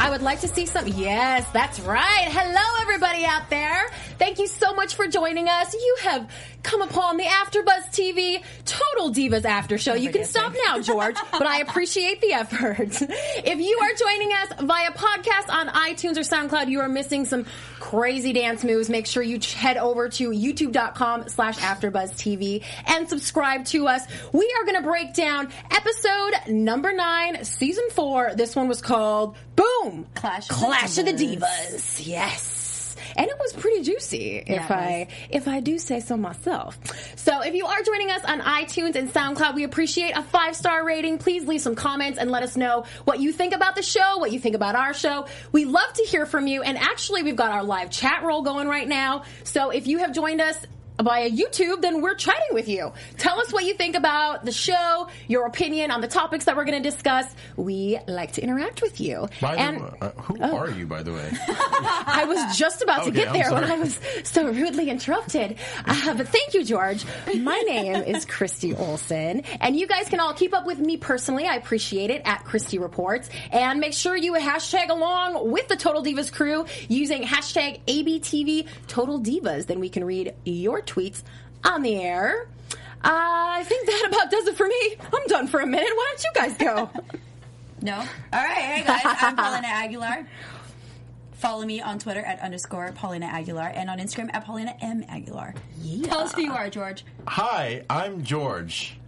I would like to see some. Yes, that's right. Hello, everybody out there. Thank you so much for joining us. You have come upon the AfterBuzz TV Total Divas After Show. You can stop now, George, but I appreciate the effort. If you are joining us via podcast on iTunes or SoundCloud, you are missing some crazy dance moves. Make sure you head over to youtube.com slash AfterBuzz TV and subscribe to us. We are going to break down episode number nine, season four. This one was called Boom! Clash of the Clash of the Divas. Divas. Yes. And it was pretty juicy, Yeah, if I if I do say so myself. So if you are joining us on iTunes and SoundCloud, we appreciate a five star rating. Please leave some comments and let us know what you think about the show, what you think about our show. We love to hear from you. And actually, we've got our live chat roll going right now. So if you have joined us via YouTube, then we're chatting with you. Tell us what you think about the show, your opinion on the topics that we're going to discuss. We like to interact with you. By and the way, uh, who Oh. are you, by the way? I was just about to get I'm there when. I was so rudely interrupted. Uh, but thank you, George. My name is Christy Olson, and you guys can all keep up with me personally. I appreciate it at Christy Reports, and make sure you hashtag along with the Total Divas crew using hashtag ABTV Total Divas. Then we can read your tweets on the air. Uh, I think that about does it for me. I'm done for a minute. Why don't you guys go? No? All right, hey guys, I'm Paulina Aguilar. Follow me on Twitter at underscore Paulina Aguilar and on Instagram at Paulina M Aguilar. Tell us who you are, George. Hi, I'm George.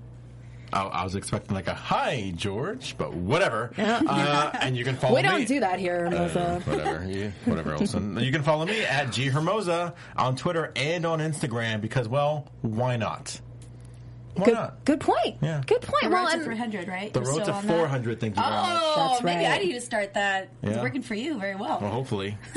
I, I was expecting like a hi, George, but whatever. Uh, and you can follow We me. don't do that here, Uh, whatever, yeah, whatever. And you can follow me at G Hermoza on Twitter and on Instagram because, well, why not? Why Good, not? good point. Yeah. Good point. The well, road to and 300, right? The We're road still to on that? 400. Thank you. Oh, That's maybe right. I need to start that. It's working for you very well. Well, hopefully.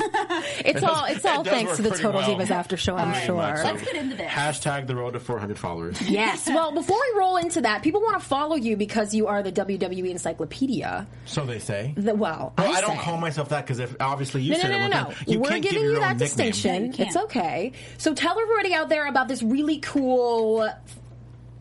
It's all it's all It thanks to the Total well. Divas After Show, I'm Pretty sure. much. Let's get into this. Hashtag the road to 400 followers. Yes. Well, before we roll into that, people want to follow you because you are the WWE Encyclopedia. So they say. The, well, Well, I, I, don't say. call myself that because if obviously you No, no, said no, it, no, well, no. then you We're giving you that distinction. It's okay. So tell everybody out there about this really cool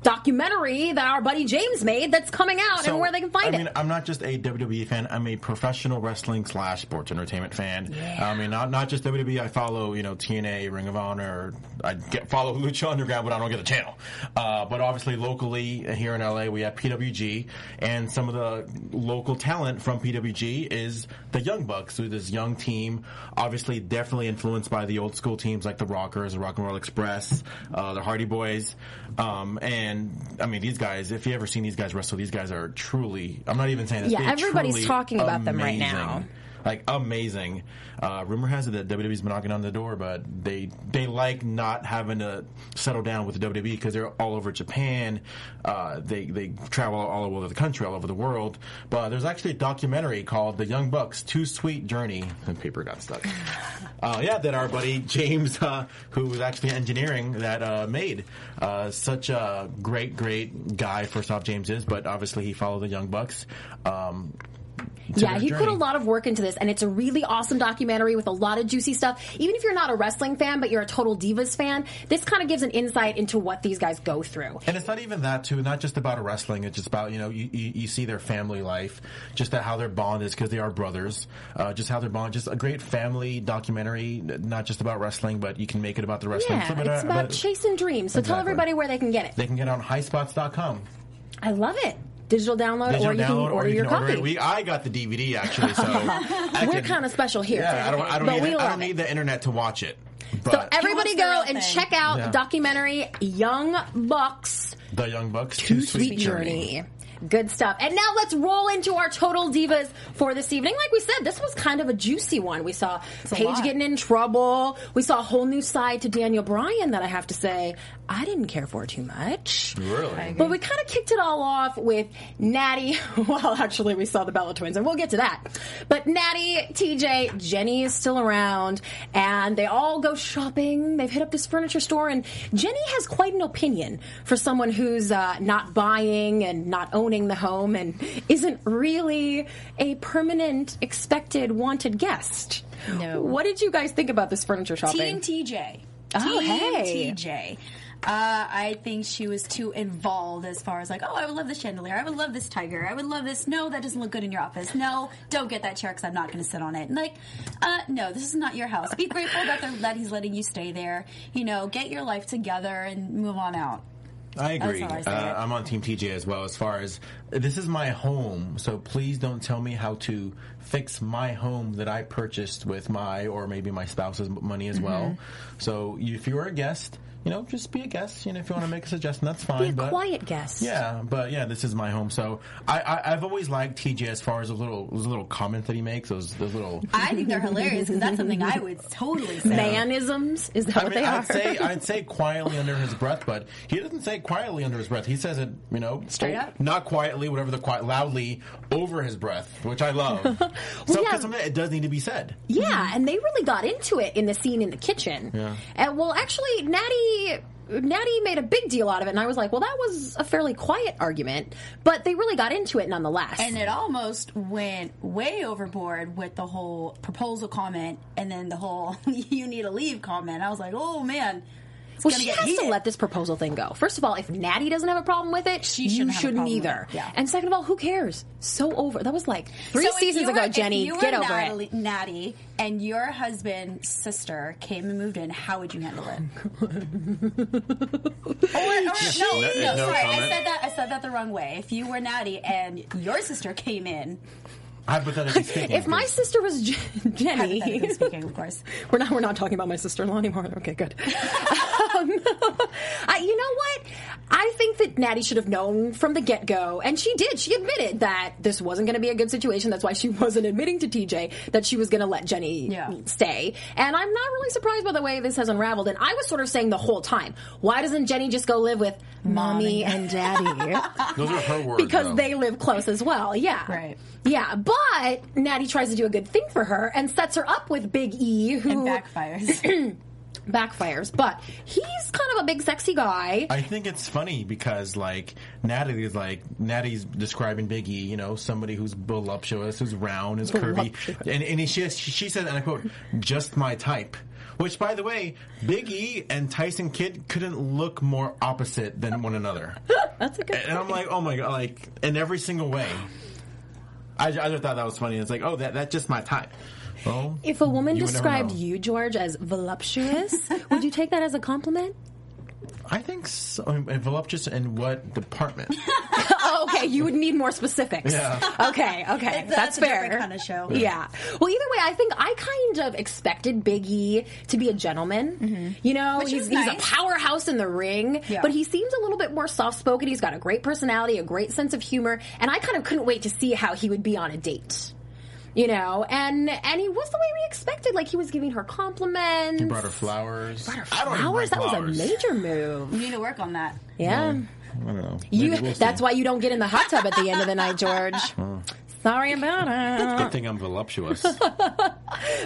documentary that our buddy James made that's coming out So, and where they can find I mean, it. I'm not just a WWE fan. I'm a professional wrestling slash sports entertainment fan. I mean, not not just WWE. I follow, you know, TNA, Ring of Honor. I get follow Lucha Underground, but I don't get a channel. Uh, but obviously, locally here in LA, we have PWG, and some of the local talent from PWG is the Young Bucks, who this young team. Obviously, definitely influenced by the old school teams like the Rockers, the Rock and Roll Express, uh, the Hardy Boys, um, and I mean, these guys. If you ever seen these guys wrestle, these guys are truly. I'm not even saying this. Yeah, everybody's talking about them right now. Like amazing. Uh, rumor has it that WWE's been knocking on the door, but they they like not having to settle down with the WWE because they're all over Japan. Uh, they they travel all over the country, all over the world. But there's actually a documentary called The Young Bucks: Too Sweet Journey. And paper got stuck. Uh, yeah, that our buddy James, uh, who was actually engineering that, uh, made. Uh, such a great, great guy. First off, James is, but obviously he followed the Young Bucks. Um, Yeah, he put a lot of work into this, and it's a really awesome documentary with a lot of juicy stuff. Even if you're not a wrestling fan, but you're a total Divas fan, this kind of gives an insight into what these guys go through. And it's not even that too. Not just about wrestling. It's just about you know you, you, you see their family life, just that how their bond is because they are brothers. Uh, just how their bond. Just a great family documentary. Not just about wrestling, but you can make it about the wrestling. Yeah, Flip it it's out- about chasing dreams. So tell everybody where they can get it. They can get it on highspots.com. I love it. Digital download, Digital or you can download, order you your can order copy. it. We, I got the DVD actually, so We're kind of special here. Yeah, I don't. I don't, but need, we I don't need the internet to watch it. But So everybody He wants the go and thing. check out Yeah. documentary Young Bucks the Young Bucks, Too Too Sweet, Sweet, Journey. Good stuff. And now let's roll into our total divas for this evening. Like we said, this was kind of a juicy one. We saw a Paige getting in trouble. We saw a whole new side to Daniel Bryan that I have to say I didn't care for too much. Really? But we kind of kicked it all off with Natty. Well, actually, we saw the Bella twins, and we'll get to that. But Natty, TJ, Jenny is still around, and they all go shopping. They've hit up this furniture store, and Jenny has quite an opinion for someone who's uh, not buying and not owning the home and isn't really a permanent, expected, wanted guest. No. What did you guys think about this furniture shopping? Team TJ. Oh, Team hey. TJ. Uh, I think she was too involved as far as like, oh, I would love this chandelier. I would love this tiger. I would love this. No, that doesn't look good in your office. No, don't get that chair because I'm not going to sit on it. And like, uh, no, this is not your house. Be grateful that, they're, that he's letting you stay there. You know, get your life together and move on out. I agree. I uh. I'm on Team TJ as well. As far as this is my home, so please don't tell me how to fix my home that I purchased with my or maybe my spouse's money as well. Mm-hmm. So if you're a guest, you know, just be a guest. You know, if you want to make a suggestion, that's fine. Be a but quiet guest. Yeah, but yeah, this is my home. So I, I I've always liked TJ as far as those little those little comments that he makes. Those those little. I think they're hilarious because that's something I would totally say. Manisms? Is that I what mean, they are? I'd say I'd say quietly under his breath, but he doesn't say quietly under his breath. He says it, you know, Straight up. not quietly, whatever the quiet, loudly over his breath, which I love. so, yeah. because sometimes it does need to be said. Yeah, and they really got into it in the scene in the kitchen. Yeah. And well, actually, Natty. Natty made a big deal out of it, and I was like, "Well, that was a fairly quiet argument," but they really got into it nonetheless. And it almost went way overboard with the whole proposal comment and then the whole you need to leave comment. I was like, oh man. It's well, she get has to let this proposal thing go. First of all, if Natty doesn't have a problem with it, She you shouldn't have a shouldn't either. yeah. And second of all, who cares? So over. That was like three So seasons ago, were- Jenny. Get over Natalie, it. Natty, and your husband's sister came and moved in. How would you handle it? or, or, no, No- no, no sorry, I said that. I said that the wrong way. If you were Natty and your sister came in, Hypothetically speaking, If my sister was J- Jenny, hypothetically speaking, of course. We're not. We're not talking about my sister-in-law anymore. Okay, good. um, I, you know what? I think that Natty should have known from the get-go, and she did. She admitted that this wasn't going to be a good situation. That's why she wasn't admitting to TJ that she was going to let Jenny Yeah. stay. And I'm not really surprised by the way this has unraveled. And I was sort of saying the whole time, why doesn't Jenny just go live with mommy and daddy? those are her words because though. they live close as well. Yeah. Right. Yeah, but Natty tries to do a good thing for her and sets her up with Big E, who And backfires. backfires. But he's kind of a big, sexy guy. I think it's funny because like Natalie's like Natty's describing Biggie, you know, somebody who's voluptuous, who's round, is curvy, and and she she said, and I quote, "just my type." Which, by the way, Big E and Tyson Kidd couldn't look more opposite than one another. That's a good. And I'm like, oh my god, like in every single way. I, I just thought that was funny. It's like, oh, that that's just my type. Well, if a woman you described you, George, as voluptuous, would you take that as a compliment? I think so. I mean, voluptuous in what department? okay. You would need more specifics. Yeah. Okay. Okay. That's- That's, that's a fair. different kind of show. Yeah. Well, either way, I think I kind of expected Big E to be a gentleman. You know, Mm-hmm. Which he's, is he's a powerhouse in the ring, Yeah. but he seems a little bit more soft spoken. He's got a great personality, a great sense of humor, and I kind of couldn't wait to see how he would be on a date. You know, and and he was the way we expected. Like he was giving her compliments. He brought her flowers. Brought her I don't flowers. like That was a major move. you need to work on that. Yeah. I don't know. You, we'll that's why you don't get in the hot tub at the end of the night, George. Sorry about it. Good thing I'm voluptuous.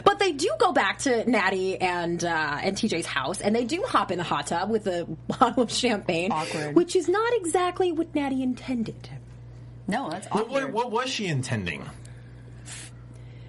But they do go back to Natty and uh, and TJ's house, and they do hop in the hot tub with a bottle of champagne, Awkward. which is not exactly what Natty intended. No, that's what, awkward. what, what was she intending?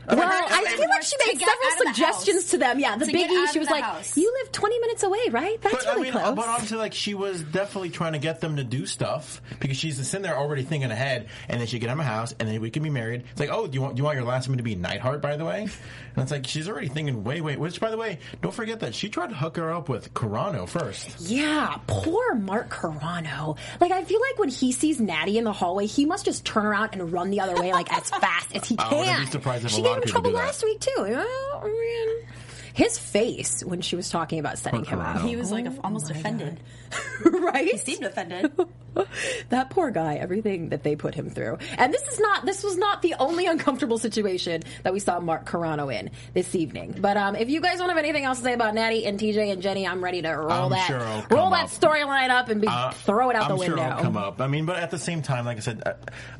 Well, I I- feel like she made get out of several suggestions house. to them. Yeah, the To biggie. She was like, house. "You live 20 minutes away, right? That's But really I mean, uh, close." but honestly, like she was definitely trying to get them to do stuff because she's sitting there already thinking ahead, and then she get out of my house, and then we can be married. It's like, oh, do you want do you want your last name to be Neidhart, by the way? And it's like she's already thinking, wait, wait. Which, by the way, don't forget that she tried to hook her up with Carrano first. Yeah, poor Mark Carrano. Like, I feel like when he sees Natty in the hallway, he must just turn around and run the other way, like as fast as he can. I can. wouldn't be surprised if a she lot of people trouble do that. last week too. Oh, man. His face when she was talking about setting him up, He was like a, almost Oh offended. right? He seemed offended. that poor guy, everything that they put him through. And this is not this was not the only uncomfortable situation that we saw Mark Carrano in this evening. But um, if you guys don't have anything else to say about Natty and TJ and Jenny, I'm ready to roll I'm that sure roll come that storyline up and be, Uh, throw it out I'm the sure window. it'll come up. I mean, but at the same time, like I said,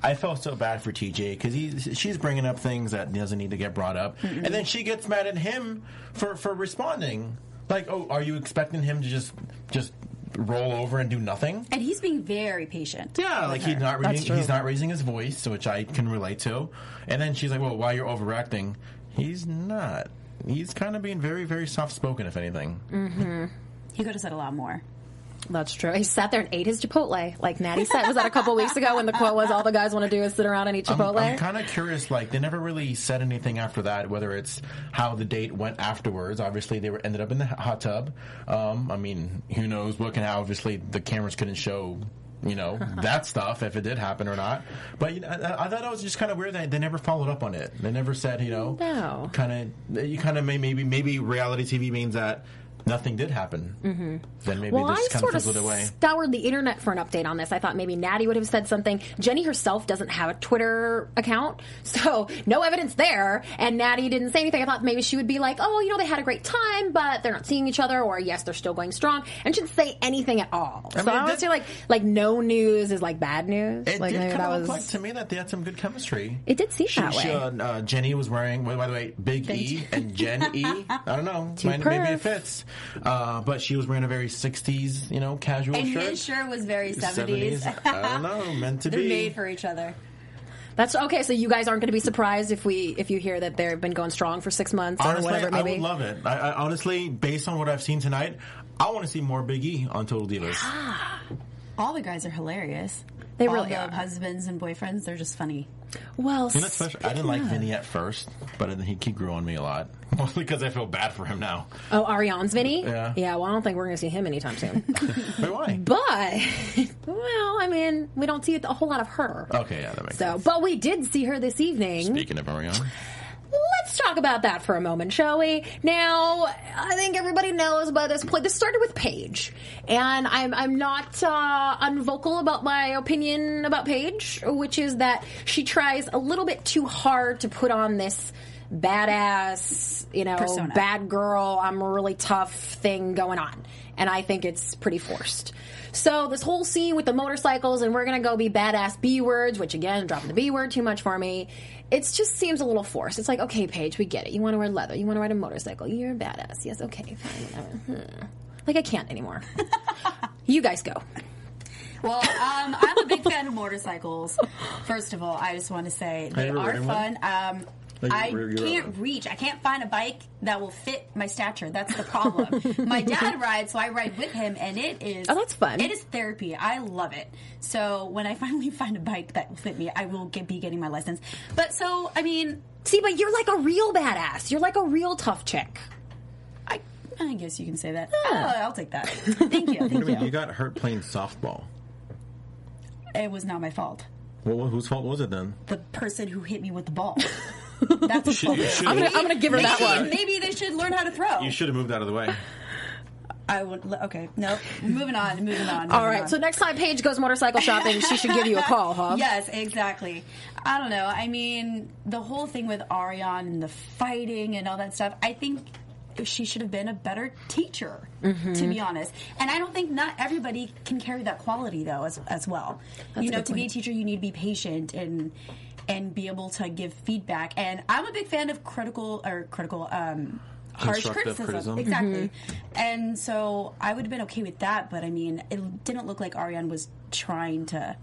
I, I felt so bad for TJ because she's bringing up things that doesn't need to get brought up, and then she gets mad at him for for responding. Like, oh, are you expecting him to just just roll over and do nothing? And he's being very patient. Yeah, like with he's not That's raising, he's not raising his voice, which I can relate to. And then she's like, "Well, why you're overacting?" He's not. He's kind of being very, very soft spoken, if anything. Mm-hmm. He could have said a lot more. That's true. He sat there and ate his Chipotle, like Natty said. Was that a couple weeks ago when the quote was all the guys want to do is sit around and eat I'm, Chipotle? I'm kind of curious. Like they never really said anything after that. Whether it's how the date went afterwards. Obviously, they were ended up in the hot tub. Um, I mean, who knows what can? Obviously, the cameras couldn't show. You know that stuff if it did happen or not, but you know, I, I thought it was just kind of weird that they never followed up on it. They never said, you know, No. kind of you kind of may, maybe maybe reality TV means that nothing did happen. Mm-hmm. Then maybe Well, they I kind sort of fizzled away. scoured the internet for an update on this. I thought maybe Natty would have said something. Jenny herself doesn't have a Twitter account, so no evidence there. And Natty didn't say anything. I thought maybe she would be like, "Oh, you know, they had a great time, but they're not seeing each other," or "Yes, they're still going strong," and she didn't say anything at all. so mean, I it would say like like no news is like bad news. It like did kind of was. look like to me that they had some good chemistry. It did seem She- that she, way. uh, uh, Jenny was wearing, by the way, Big E and Jen E. I don't know, maybe it fits. Uh, but she was wearing a very '60s, you know, casual And shirt. his shirt was very 70s. I don't know, meant to They're be. made for each other. That's okay. So you guys aren't going to be surprised if we if you hear that they've been going strong for six months or whatever it may I be. love it. I, I, honestly, based on what I've seen tonight, I want to see more Big E on Total Divas. All the guys are hilarious. They All really the are. husbands and boyfriends, they're just funny. well, You know, especially, I didn't like speaking Vinny at first, but then he, he grew on me a lot. Mostly because I feel bad for him now. Oh, Ariane's Vinny? Yeah. Yeah, well, I don't think we're going to see him anytime soon. Wait, why? but, well, I mean, we don't see a whole lot of her. Okay, yeah, that makes So, sense. but we did see her this evening. Speaking of Ariane. Let's talk about that for a moment, shall we? Now, I think everybody knows about this play. This started with Paige, and I'm I'm not uh, unvocal about my opinion about Paige, which is that she tries a little bit too hard to put on this badass, you know, Persona. bad girl. I'm a really tough thing going on, and I think it's pretty forced. So this whole scene with the motorcycles and we're gonna go be badass B words, which again, dropping the B word too much for me. It just seems a little forced. It's like, okay, Paige, we get it. You want to wear leather. You want to ride a motorcycle. You're a badass. Yes, okay, fine, whatever. Hmm. Like I can't anymore. you guys go. Well, um, I'm a big fan of motorcycles. First of all, I just want to say they are ridden one? fun. Um, Like, I you're- you're- can't reach. I can't find a bike that will fit my stature. That's the problem. my dad rides, so I ride with him, and it is. Oh, that's fun. It is therapy. I love it. So when I finally find a bike that will fit me, I will get, be getting my license. But so, I mean, See, but you're like a real badass. You're like a real tough chick. I, I guess you can say that. Oh, I'll take that. Thank you. Thank What do you mean? you. You got hurt playing softball. It was not my fault. Well, whose fault was it then? The person who hit me with the ball. That's the fault. should- I'm gonna, I'm gonna give her that Maybe, one. maybe they should learn how to throw. You should have moved out of the way. I would. Okay, nope. Moving on. Moving on. All moving right. on. So next time Paige goes motorcycle shopping, she should give you a call, huh? Yes, exactly. I don't know. I mean, the whole thing with Ariane and the fighting and all that stuff. I think she should have been a better teacher, Mm-hmm. to be honest. And I don't think not everybody can carry that quality though, as as well. That's you a know, good to be a teacher, you need to be patient and and be able to give feedback. And I'm a big fan of critical or critical. Um, Harsh criticism, criticism. exactly, Mm-hmm. and so I would have been okay with that. But I mean, it didn't look like Ariane was trying to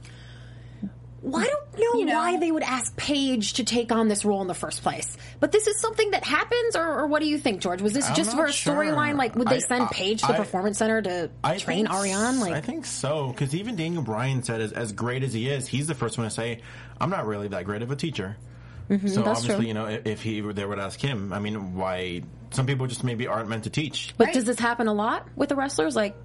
Well, I don't know know, You know? why they would ask Paige to take on this role in the first place, but this is something that happens, or, or what do you think, George? Was this I'm just for a storyline? Like, would they I- send I- Paige to the I- performance center to I train think Ariane? Like, I think so because even Daniel Bryan said, as, as great as he is, he's the first one to say, "I'm not really that great of a teacher." so Mm-hmm, that's obviously, true. you know, if, if he they would ask him, I mean, why? Some people just maybe aren't meant to teach. but does this happen a lot with the wrestlers? Like,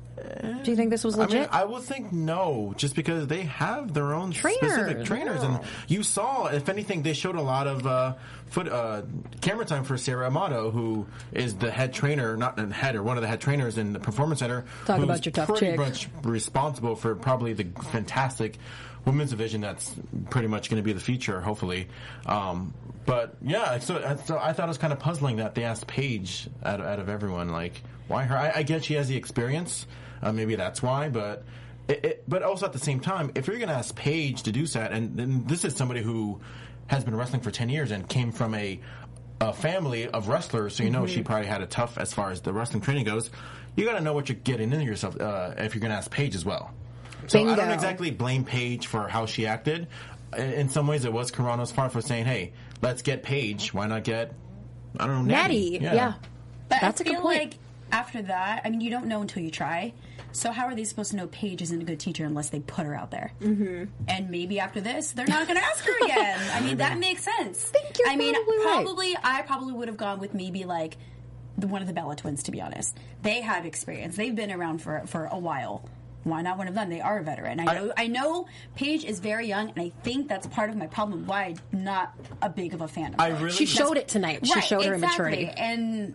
do you think this was I legit? mean, I would think no, just because they have their own Trainers, specific trainers, and you saw, if anything, they showed a lot of uh, foot uh, camera time for Sara Amato, who is the head trainer, not the head or one of the head trainers in the performance center. Talk who's about your tough pretty chick. much responsible for probably the fantastic women's division that's pretty much going to be the future, hopefully. Um, but yeah, so, so I thought it was kind of puzzling that they asked Paige out, out of everyone, like, why her? I, I get she has the experience, uh, maybe that's why, but. It, it, but also at the same time, if you're going to ask Paige to do that, and, and this is somebody who has been wrestling for ten years and came from a a family of wrestlers, so you know Mm-hmm. she probably had a tough as far as the wrestling training goes. You got to know what you're getting into yourself uh, if you're going to ask Paige as well. So I don't exactly blame Paige for how she acted. In- In some ways, it was Carrano's fault for saying, "Hey, let's get Paige. Why not get I don't know Natty, Natty?" yeah. But That's a I good feel point. like after that, I mean, you don't know until you try. So how are they supposed to know Paige isn't a good teacher unless they put her out there? Mm-hmm. And maybe after this, they're not going to ask her again. I mean, that makes sense. think you're I mean, probably right. I probably would have gone with maybe like the, one of the Bella twins. To be honest, they have experience. They've been around for for a while. Why not one of them? They are a veteran. I know. I, know Paige is very young, and I think that's part of my problem. Why I'm not a big of a fan of I her. really she showed it tonight. She Right, showed her exactly. immaturity. And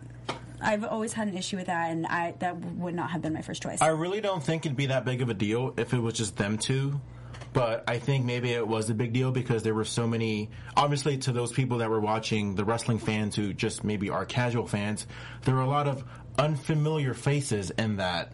I've always had an issue with that, and I that would not have been my first choice. I really don't think it'd be that big of a deal if it was just them two. But I think maybe it was a big deal because there were so many. Obviously, to those people that were watching, the wrestling fans who just maybe are casual fans, there were a lot of unfamiliar faces in that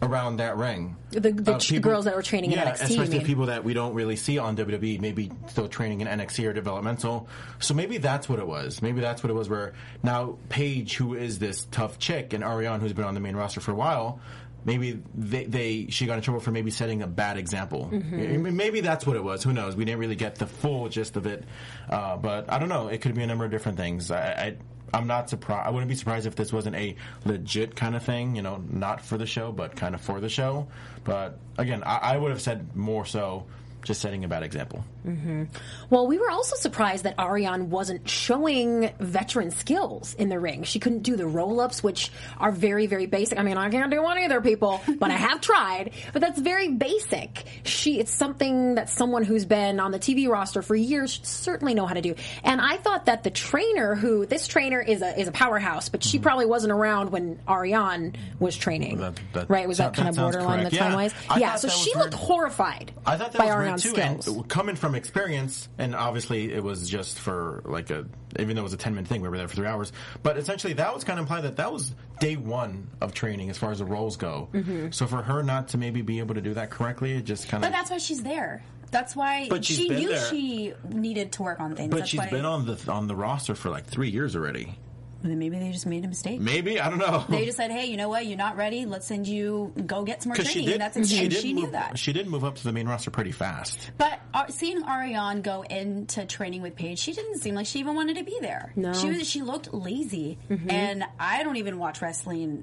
around that ring. The- the Uh, ch- girls that were training in yeah, NXT, you especially people that we don't really see on WWE, maybe still training in NXT or developmental. So maybe that's what it was. Maybe that's what it was. Where now Paige, who is this tough chick, and Ariane, who's been on the main roster for a while, maybe they, they she got in trouble for maybe setting a bad example. Mm-hmm. Maybe that's what it was. Who knows? We didn't really get the full gist of it, uh, but I don't know. It could be a number of different things. I. I I'm not surprised. I wouldn't be surprised if this wasn't a legit kind of thing, you know, not for the show, but kind of for the show. But again, I, I would have said more so just setting a bad example. Mm-hmm. Well, we were also surprised that Ariane wasn't showing veteran skills in the ring. She couldn't do the roll ups, which are very, very basic. I mean, I can't do one either, people, but I have tried. But that's very basic. She, it's something that someone who's been on the TV roster for years should certainly know how to do. And I thought that the trainer, who this trainer is a is a powerhouse, but she mm-hmm. probably wasn't around when Ariane was training. That- that- right? Was that, that kind of borderline correct. the time wise? Yeah. I Yeah. So she was looked horrified I thought that by was Ariane's weird too. skills. And coming from experience, and obviously it was just for like a, even though it was a ten minute thing, we were there for three hours. But essentially, that was kind of implied that that was day one of training as far as the roles go. Mm-hmm. So for her not to maybe be able to do that correctly, it just kind of. but that's why she's there. That's why she knew there. she needed to work on things. But That's she's why, been on the on the roster for like three years already. Then maybe they just made a mistake. Maybe I don't know. They just said, "Hey, you know what? You're not ready. Let's send you go get some more training." she did, and that's she and did she move, knew that. She did move up to the main roster pretty fast. But uh, seeing Ariane go into training with Paige, she didn't seem like she even wanted to be there. No. she was. She looked lazy, Mm-hmm. and I don't even watch wrestling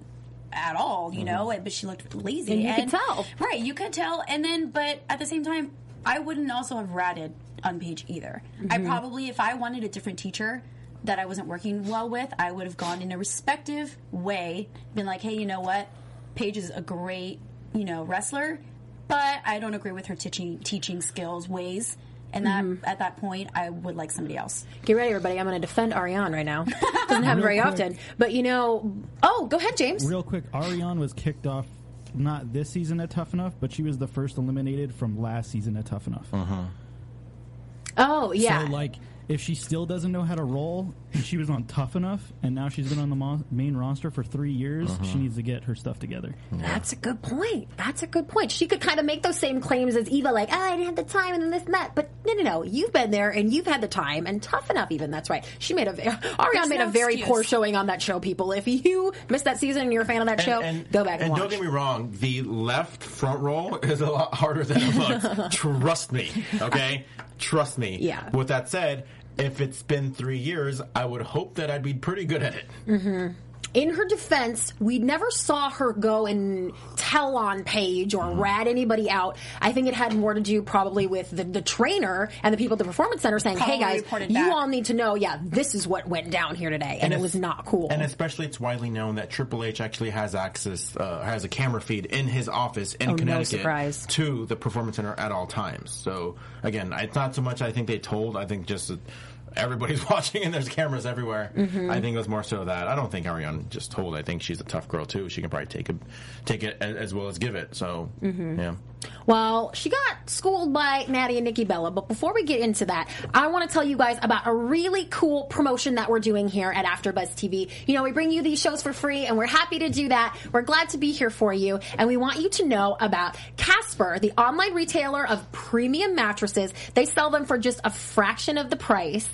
at all, you know. But she looked lazy, And you could tell. right? You could tell, and then, but at the same time, I wouldn't also have ratted on Paige either. I Mm-hmm. probably, if I wanted a different teacher. That I wasn't working well with, I would have gone in a respective way, been like, "Hey, you know what? Paige is a great, you know, wrestler, but I don't agree with her teaching teaching skills ways. And that Mm-hmm. at that point, I would like somebody else. Get ready, everybody. I'm going to defend Ariane right now. Doesn't happen very quick. often. But you know, oh, go ahead, James. Real quick, Ariane was kicked off not this season at Tough Enough, but she was the first eliminated from last season at Tough Enough. Uh huh. Oh, yeah. So, like, if she still doesn't know how to roll, and she was on Tough Enough, and now she's been on the mo- main roster for three years. Uh-huh. She needs to get her stuff together. That's a good point. That's a good point. She could kind of make those same claims as Eva, like, oh, I didn't have the time and then this and that. But no, no, no. You've been there and you've had the time and tough enough even. That's right. She made a, Ariana made no a very excuse. poor showing on that show, people. If you missed that season and you're a fan of that show, go back and, and watch. don't get me wrong, the left front roll is a lot harder than it looks. Trust me, okay? Trust me. Yeah. With that said, if it's been three years, I would hope that I'd be pretty good at it. Mm-hmm. In her defense, we never saw her go and tell on Paige or Mm-hmm. rat anybody out. I think it had more to do probably with the, the trainer and the people at the performance center saying, "Hey guys, reported you back. all need to know. Yeah, this is what went down here today, and, it was not cool." And especially, it's widely known that Triple H actually has access, uh, has a camera feed in his office in Oh, no Connecticut surprise. to the Performance Center at all times. So again, it's not so much I think they told. I think just that everybody's watching and there's cameras everywhere. Mm-hmm. I think it was more so that I don't think Ariane just told. I think she's a tough girl too. She can probably take it, take it as, as well as give it. So Mm-hmm. yeah. Well, she got schooled by Natty and Nikki Bella, but before we get into that, I want to tell you guys about a really cool promotion that we're doing here at AfterBuzz TV. You know, we bring you these shows for free, and we're happy to do that. We're glad to be here for you, and we want you to know about Casper, the online retailer of premium mattresses. They sell them for just a fraction of the price.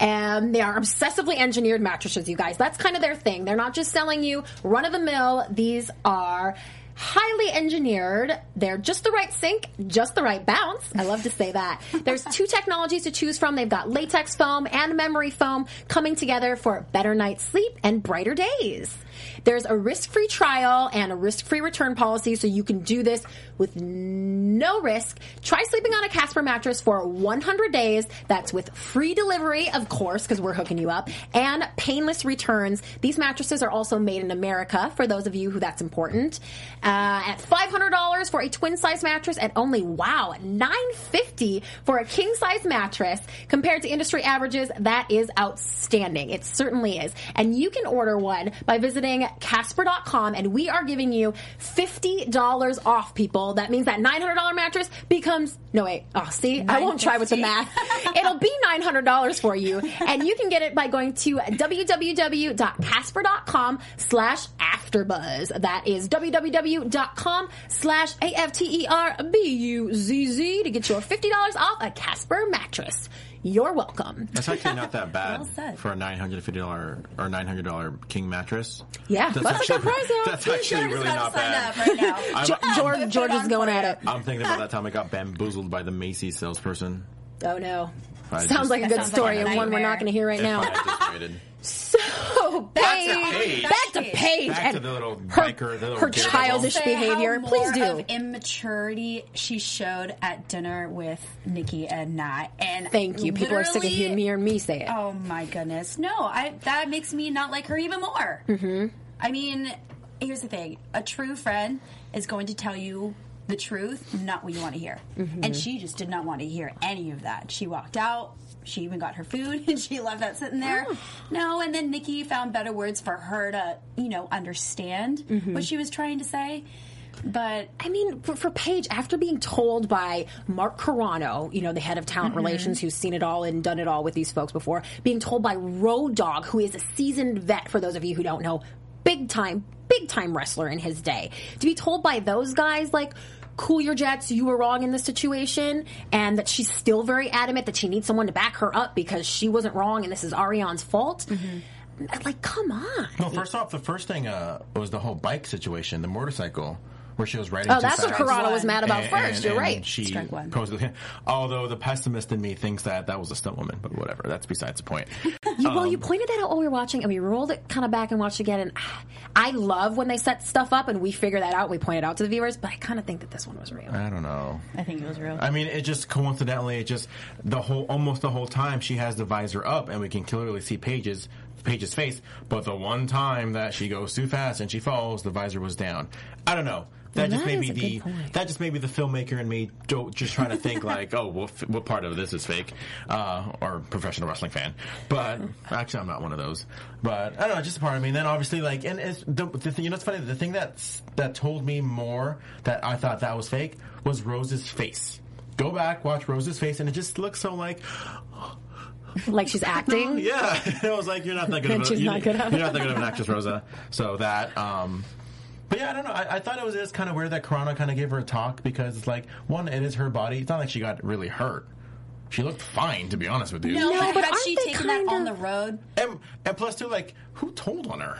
And they are obsessively engineered mattresses, you guys. That's kind of their thing. They're not just selling you run of the mill. These are highly engineered. They're just the right sink, just the right bounce. I love to say that. There's two technologies to choose from. They've got latex foam and memory foam coming together for better night's sleep and brighter days. There's a risk-free trial and a risk-free return policy, so you can do this with no risk. Try sleeping on a Casper mattress for 100 days. That's with free delivery, of course, because we're hooking you up, and painless returns. These mattresses are also made in America, for those of you who that's important. Uh, at $500 for a twin-size mattress, and only wow, 950 for a king-size mattress. Compared to industry averages, that is outstanding. It certainly is. And you can order one by visiting Casper.com, and we are giving you $50 off, people. That means that $900 mattress becomes, no wait, oh, see, I won't try with the math. It'll be $900 for you, and you can get it by going to www.casper.com slash afterbuzz. That is www.com slash A-F-T-E-R-B-U-Z-Z to get your $50 off a Casper mattress. You're welcome. That's actually not that bad Well for a nine hundred fifty dollar or nine hundred dollar king mattress. Yeah, that's a actually, good price, though. That's actually really not bad. right now. George, George is going at it. I'm thinking about that time I got bamboozled by the Macy's salesperson. Oh no. I Sounds just- like a good story like a and one we're not going to hear right If I now. Had just waited. So, Back to Paige, Paige. back to Paige, Back and to the little her, biker, the little her childish Say behavior. How Please more do. Of immaturity she showed at dinner with Nikki and Nat, and Thank you. People are sick of hearing me or me say it. Oh my goodness, no! I that makes me not like her even more. Mm-hmm. I mean, here's the thing: a true friend is going to tell you the truth, not what you want to hear. Mm-hmm. And she just did not want to hear any of that. She walked out. She even got her food, and she left that sitting there. Oh. No, and then Nikki found better words for her to, you know, understand Mm-hmm. what she was trying to say. But I mean, for, for Paige, after being told by Mark Carrano, you know, the head of talent relations, who's seen it all and done it all with these folks before, being told by Road Dogg, who is a seasoned vet, for those of you who don't know, big time, big time wrestler in his day, to be told by those guys, like, cool your jets, you were wrong in this situation, and that she's still very adamant that she needs someone to back her up because she wasn't wrong and this is Ariane's fault. Like, come on. Well, first off, the first thing uh, was the whole bike situation, the motorcycle, where she was riding. Oh, too that's what fast. Was mad about And- first. and- You're and right. She Strike one. posed, although the pessimist in me thinks that that was a stunt woman, but whatever. That's besides the point. You, well, Um, you pointed that out while we were watching, and we rolled it kind of back and watched again. And I love when they set stuff up and we figure that out. We point it out to the viewers, but I kind of think that this one was real. I don't know. I think it was real. I mean, it just coincidentally, it just the whole almost the whole time she has the visor up, and we can clearly see Paige's Paige's face. But the one time that she goes too fast and she falls, the visor was down. I don't know. That Well, just that be a the that just may be the filmmaker and me just trying to think like, oh, what, f- what part of this is fake, uh, or professional wrestling fan. But actually, I'm not one of those. But I don't know, just a part of me. And then obviously, like, and it's, the, the thing, you know, it's funny. The thing that's that told me more that I thought that was fake was Rose's face. Go back, watch Rose's face, and it just looks so like. Like she's acting. Yeah, I was like, you're not that good. Of a, She's you, not good. You're not that good of an actress, Rosa. So that. um but yeah, I don't know. I, I thought it was just kind of weird that Corona kind of gave her a talk because it's like, one, it is her body. It's not like she got really hurt. She looked fine, to be honest with you. No, No, but, but had aren't she they taken that kinda- on the road? And, and plus, too, like, who told on her?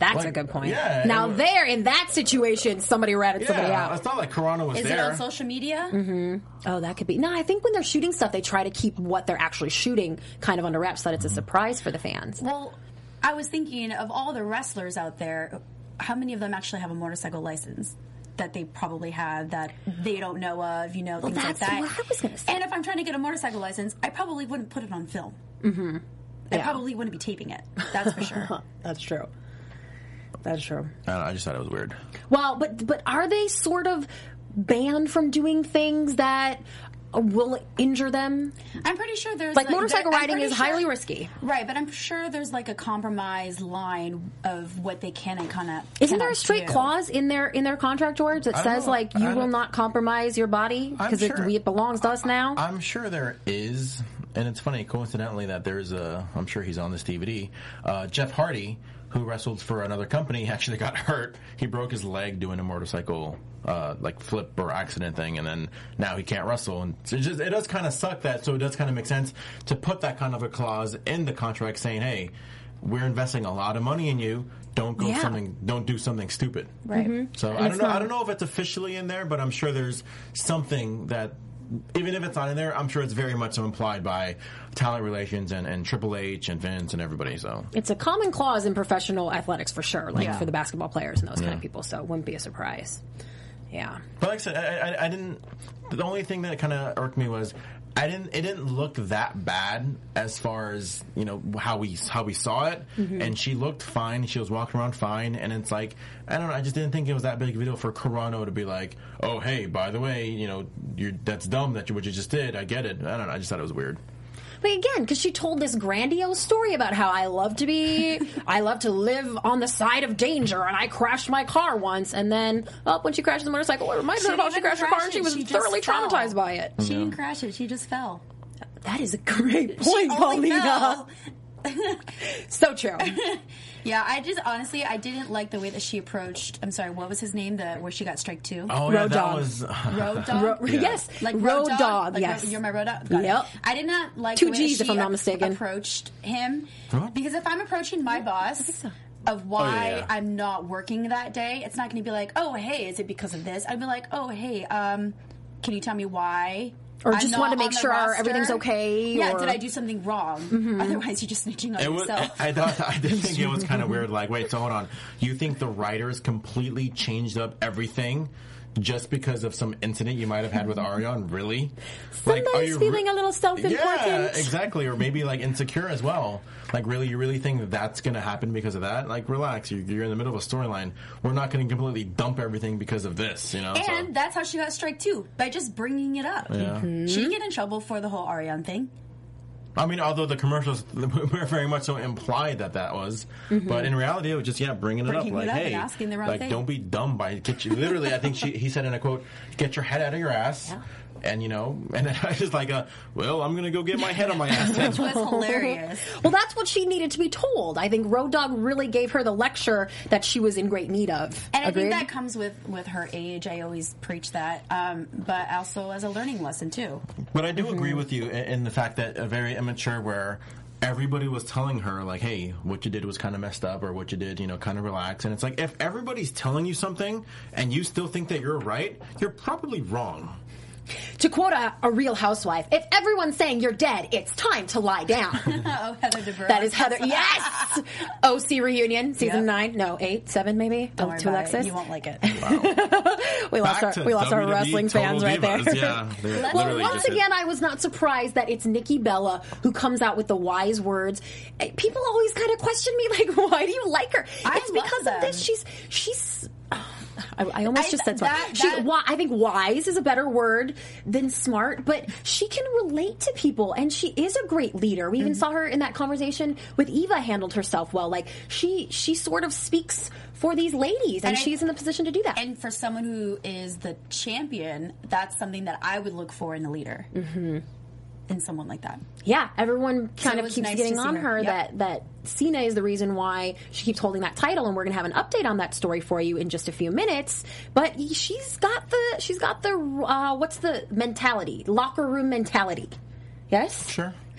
That's Like, a good point. yeah, now and- there in that situation, somebody ratted somebody out. it's not like Corona was Is there. it on social media? Mm-hmm. Oh, that could be. No, I think when they're shooting stuff, they try to keep what they're actually shooting kind of under wraps, so that it's a surprise for the fans. Well, I was thinking of all the wrestlers out there, how many of them actually have a motorcycle license? That they probably have that they don't know of, you know, things like that. what I was gonna say. And if I'm trying to get a motorcycle license, I probably wouldn't put it on film. Mm-hmm. I probably wouldn't be taping it. That's for sure. That's true. That's true. I, don't know, I just thought it was weird. Well, but but are they sort of banned from doing things that will injure them? I'm pretty sure there's Like motorcycle there- riding pretty is highly risky. right? But I'm sure there's like a compromise line of what they can and cannot. Isn't there a straight clause in their in their contract, George, that says know. like you don't- will not compromise your body I'm because it, sure- it belongs to us now? I'm sure there is, and it's funny, coincidentally, that there's a. I'm sure he's on this DVD. Uh, Jeff Hardy, who wrestled for another company, actually got hurt. He broke his leg doing a motorcycle, uh, like flip or accident thing, and then now he can't wrestle. And it just it does kind of suck that. So it does kind of make sense to put that kind of a clause in the contract saying, hey. We're investing a lot of money in you. Don't go Yeah. something. Don't do something stupid. Right. So I don't know. I don't know if it's officially in there, but I'm sure there's something that, even if it's not in there, I'm sure it's very much so implied by talent relations and, and Triple H and Vince and everybody. So it's a common clause in professional athletics for sure, like Yeah. for the basketball players and those kind of people. So it wouldn't be a surprise. Yeah. But like I said, I, I, I didn't. The only thing that kind of irked me was I didn't. It didn't look that bad as far as you know how we how we saw it, mm-hmm. and she looked fine. She was walking around fine, and it's like I don't know. I just didn't think it was that big of a deal for Carrano to be like, oh hey, by the way, you know, you're that's dumb that you what you just did. I get it. I don't know. I just thought it was weird. But again, because she told this grandiose story about how I love to be, I love to live on the side of danger, and I crashed my car once, and then, oh, when she crashed the motorcycle, it reminded her didn't about she even crashed her car, crash and she was she thoroughly fell. traumatized by it. She didn't crash it. She just fell. That is a great She point, only Paulina. fell. So true. Yeah, I just honestly I didn't like the way that she approached. I'm sorry, what was his name? The where she got strike two. Oh Road yeah, that dog. was. Road dog. Ro- Yes, Like road, dog. Like, yes, you're my road dog. Got it. Yep. I did not like Two the way that Gs, if I'm not mistaken. Approached him What? because if I'm approaching my boss of why Oh, yeah. I'm not working that day, it's not going to be like, oh hey, is it because of this? I'd be like, oh hey, um, can you tell me why? Or I'm just want to make sure roster? everything's okay, Yeah, or- Mm-hmm. did I do something wrong? Otherwise, you're just snitching on It was, yourself. I thought I did think it was kind of weird. Like, wait, so hold on. You think the writers completely changed up everything just because of some incident you might have had with Ariane? Really? Like, are Somebody's you feeling a little self-important. Yeah, exactly. Or maybe like insecure as well. Like, really, you really think that that's going to happen because of that? Like, relax. You're, you're in the middle of a storyline. We're not going to completely dump everything because of this. You know? So- And that's how she got strike two by just bringing it up. Yeah. She didn't get in trouble for the whole Ariane thing. I mean, although the commercials were very much so implied that that was, mm-hmm. but in reality, it was just yeah, bringing it up, it like up hey, asking the wrong like thing. don't be dumb by get you. Literally, I think she he said in a quote, "Get your head out of your ass." And you know, and I was like, uh, "Well, I'm gonna go get my head on my ass." Which was hilarious. Well, that's what she needed to be told. I think Road Dogg really gave her the lecture that she was in great need of. And I think that comes with, with her age. I always preach that. Um, but also as a learning lesson, too. But I do agree with you in, in the fact that a very immature where everybody was telling her like, "Hey, what you did was kind of messed up," or "What you did, you know, kind of relax." And it's like if everybody's telling you something and you still think that you're right, you're probably wrong. To quote a, a real housewife, if everyone's saying you're dead, it's time to lie down. Oh, Heather DeVere. that is Heather. Yes! OC reunion, season Yep. nine. No, eight, seven, maybe. Don't Oh, worry to about Alexis. it. You won't like it. we lost our we lost our wrestling fans Total right there. Yeah, Well, once just hit- again, I was not surprised that it's Nikki Bella who comes out with the wise words. Eh, People always kind of question me, like, why do you like her? I it's love because them. of this. She's she's. I, I almost I- just said that- smart. She, that- I think wise is a better word than smart, but she can relate to people, and she is a great leader. We even Mm-hmm. saw her in that conversation with Eva handled herself well. Like she she sort of speaks for these ladies, and, And I- she's in the position to do that. And for someone who is the champion, that's something that I would look for in a leader. Mm-hmm. In someone like that. Yeah, everyone kind it of keeps nice getting on her. her Yep. that that Cena is the reason why she keeps holding that title, and we're going to have an update on that story for you in just a few minutes. But she's got the she's got the uh, what's the mentality locker room mentality. Yes, Sure.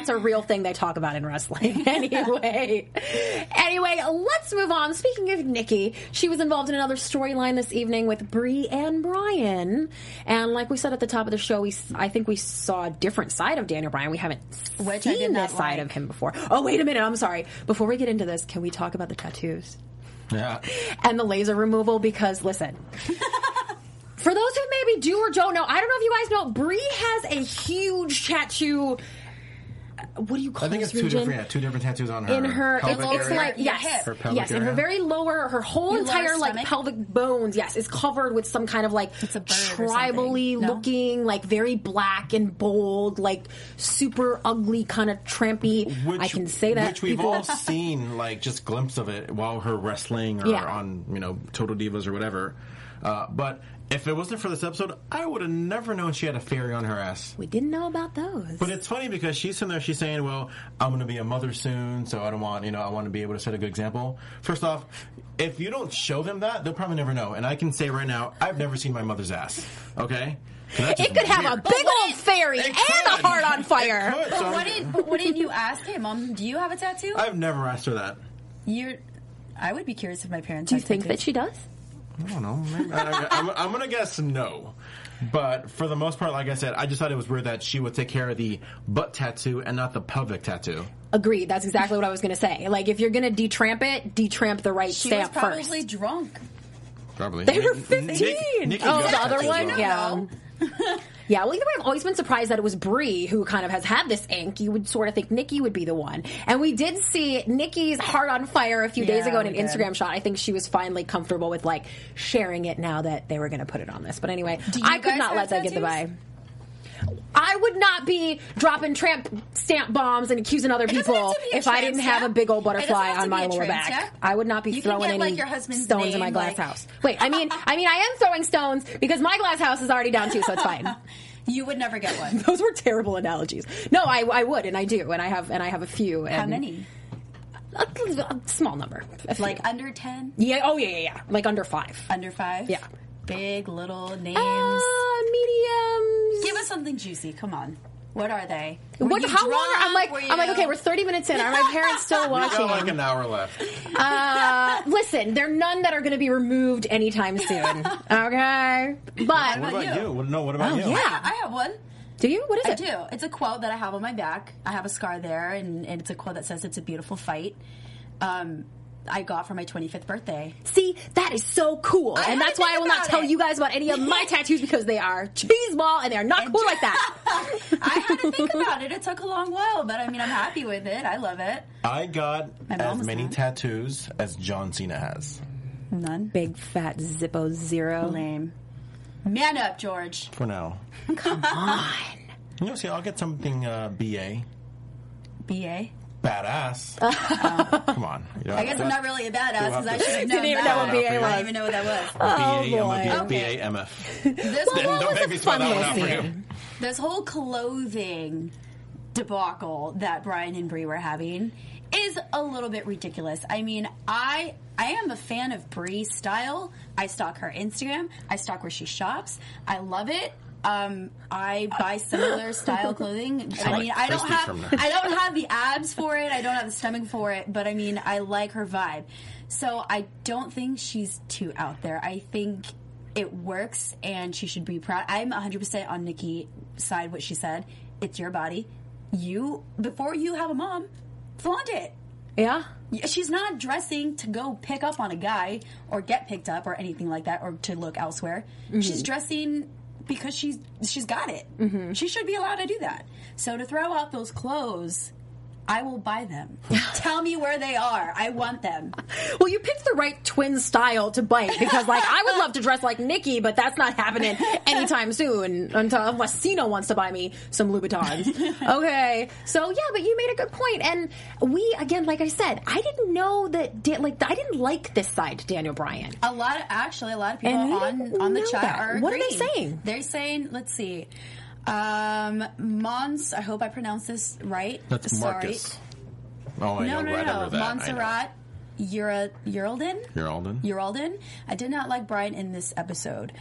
that's a real thing they talk about in wrestling. anyway, anyway, let's move on. Speaking of Nikki, she was involved in another storyline this evening with Brie and Brian, and like we said at the top of the show, we I think we saw a different side of Daniel Bryan. We haven't Which I seen this side of him before. Oh, wait a minute. I'm sorry. Before we get into this, can we talk about the tattoos? Yeah. and the laser removal because listen. For those who maybe do or don't know, I don't know if you guys know, Brie has a huge tattoo. What do you call I think this it's two region? different, yeah, two different tattoos on her. in her, it's, pelvic it's area. like yes. Her pelvic yes, in her very lower, her whole Your entire like stomach? pelvic bones, yes, is covered with some kind of like It's a tribally. No? looking, like very black and bold, like super ugly, kind of trampy. I can say that Which we've all seen, like just glimpse of it while her wrestling or Yeah. on you know Total Divas or whatever. Uh, but if it wasn't for this episode, I would have never known she had a fairy on her ass. we didn't know about those. But it's funny because she's sitting there, she's saying, "Well, I'm going to be a mother soon, so I don't want, you know, I want to be able to set a good example." First off, if you don't show them that, they'll probably never know. And I can say right now, I've never seen my mother's ass. Okay? It just could have a big old fairy and could. a heart on fire. It could, so But what I'm- did but what did you ask him? Mom, do you have a tattoo? I've never asked her that. You're. I would be curious if my parents. Do you had think that she does? I don't know. Maybe- I, I'm, I'm going to guess no. But for the most part, like I said, I just thought it was weird that she would take care of the butt tattoo and not the pelvic tattoo. Agreed. That's exactly what I was going to say. Like, if you're going to detramp it, detramp the right She was probably first. drunk. Probably. They were Nick- 15. Nick- Nikki oh, got the other tattoos one? well. Yeah. yeah, well, either way, I've always been surprised that it was Brie who kind of has had this ink. You would sort of think Nikki would be the one. And we did see Nikki's heart on fire a few days Yeah, ago in an did. Instagram shot. I think she was finally comfortable with, like, sharing it now that they were going to put it on this. But anyway, I could not let that get the by. I would not be dropping tramp stamp bombs and accusing other people have to be a if I didn't have a big old butterfly on my lower back. stamp. I would not be You throwing get, any like, stones in my glass like- house. Wait, I mean, I mean, I am throwing stones because my glass house is already down too, so it's fine. You would never get one. Those were terrible analogies. No, I, I would, and I do, and I have, and I have a few. How and many? A, a small number. Like under ten, yeah, oh yeah, yeah, yeah, like under five. under five. Yeah. Big, little names. Uh, mediums. Give us something juicy. Come on. What are they? What? you How long? I'm like, Were I'm like, okay, we're 30 minutes in. Are my parents still We watching? got like an hour left. Uh, listen, there are none that are going to be removed anytime soon. Okay, but What about about you? you? What, no, what about Oh, you? yeah. I have one. do you? What is I it? do. It's a quote that I have on my back. I have a scar there, and, and it's a quote that says, "It's a beautiful fight." Um, I got for my 25th birthday. See, that is so cool, I and that's why I will not tell it. you guys about any of my tattoos because they are cheese ball and they are not cool like that. I had to think about it. It took a long while, but I mean, I'm happy with it. I love it. I got as many not. tattoos as John Cena has. None. Big fat Zippo zero. Lame. Man up, George. For now. Come on. You know, see, I'll get something uh, BA. BA. Badass. Come on. You know, I guess I'm not really a badass because I should have known Didn't even that. know what BA was. I didn't even know what that was. BA, I'm oh, boy. a B- This Well, whole, what Don't was make a me spell fun that one out for you. scene? this whole clothing debacle that Bryan and Brie were having is a little bit ridiculous. I mean, I I am a fan of Brie's style. I stalk her Instagram. I stalk where she shops. I love it. Um, I buy similar style clothing. I like mean, I don't have. I don't have the abs for it. I don't have the stomach for it. But I mean, I like her vibe. So I don't think she's too out there. I think it works, and she should be proud. I'm 100 percent on Nikki's side. What she said. It's your body. You before you have a mom, flaunt it. Yeah. Yeah, She's not dressing to go pick up on a guy or get picked up or anything like that or to look elsewhere. She's dressing because she's she's got it. Mm-hmm. She should be allowed to do that. So to throw out those clothes, I will buy them. Tell me where they are. I want them. Well, you picked the right twin style to bite because, like, I would love to dress like Nikki, but that's not happening anytime soon until unless Cena wants to buy me some Louboutins. okay, so yeah, but you made a good point, and we again, like I said, I didn't know that. Like, I didn't like this side to Daniel Bryan. A lot of actually a lot of people on on the chat that. are What are they saying? They're saying, let's see. Um, Mons. I hope I pronounced this right. That's Sorry. Marcus. Oh, I No, know, no, right no. under that. I know. Montserrat Ura- Uralden. You're Uralden. I did not like Bryan in this episode.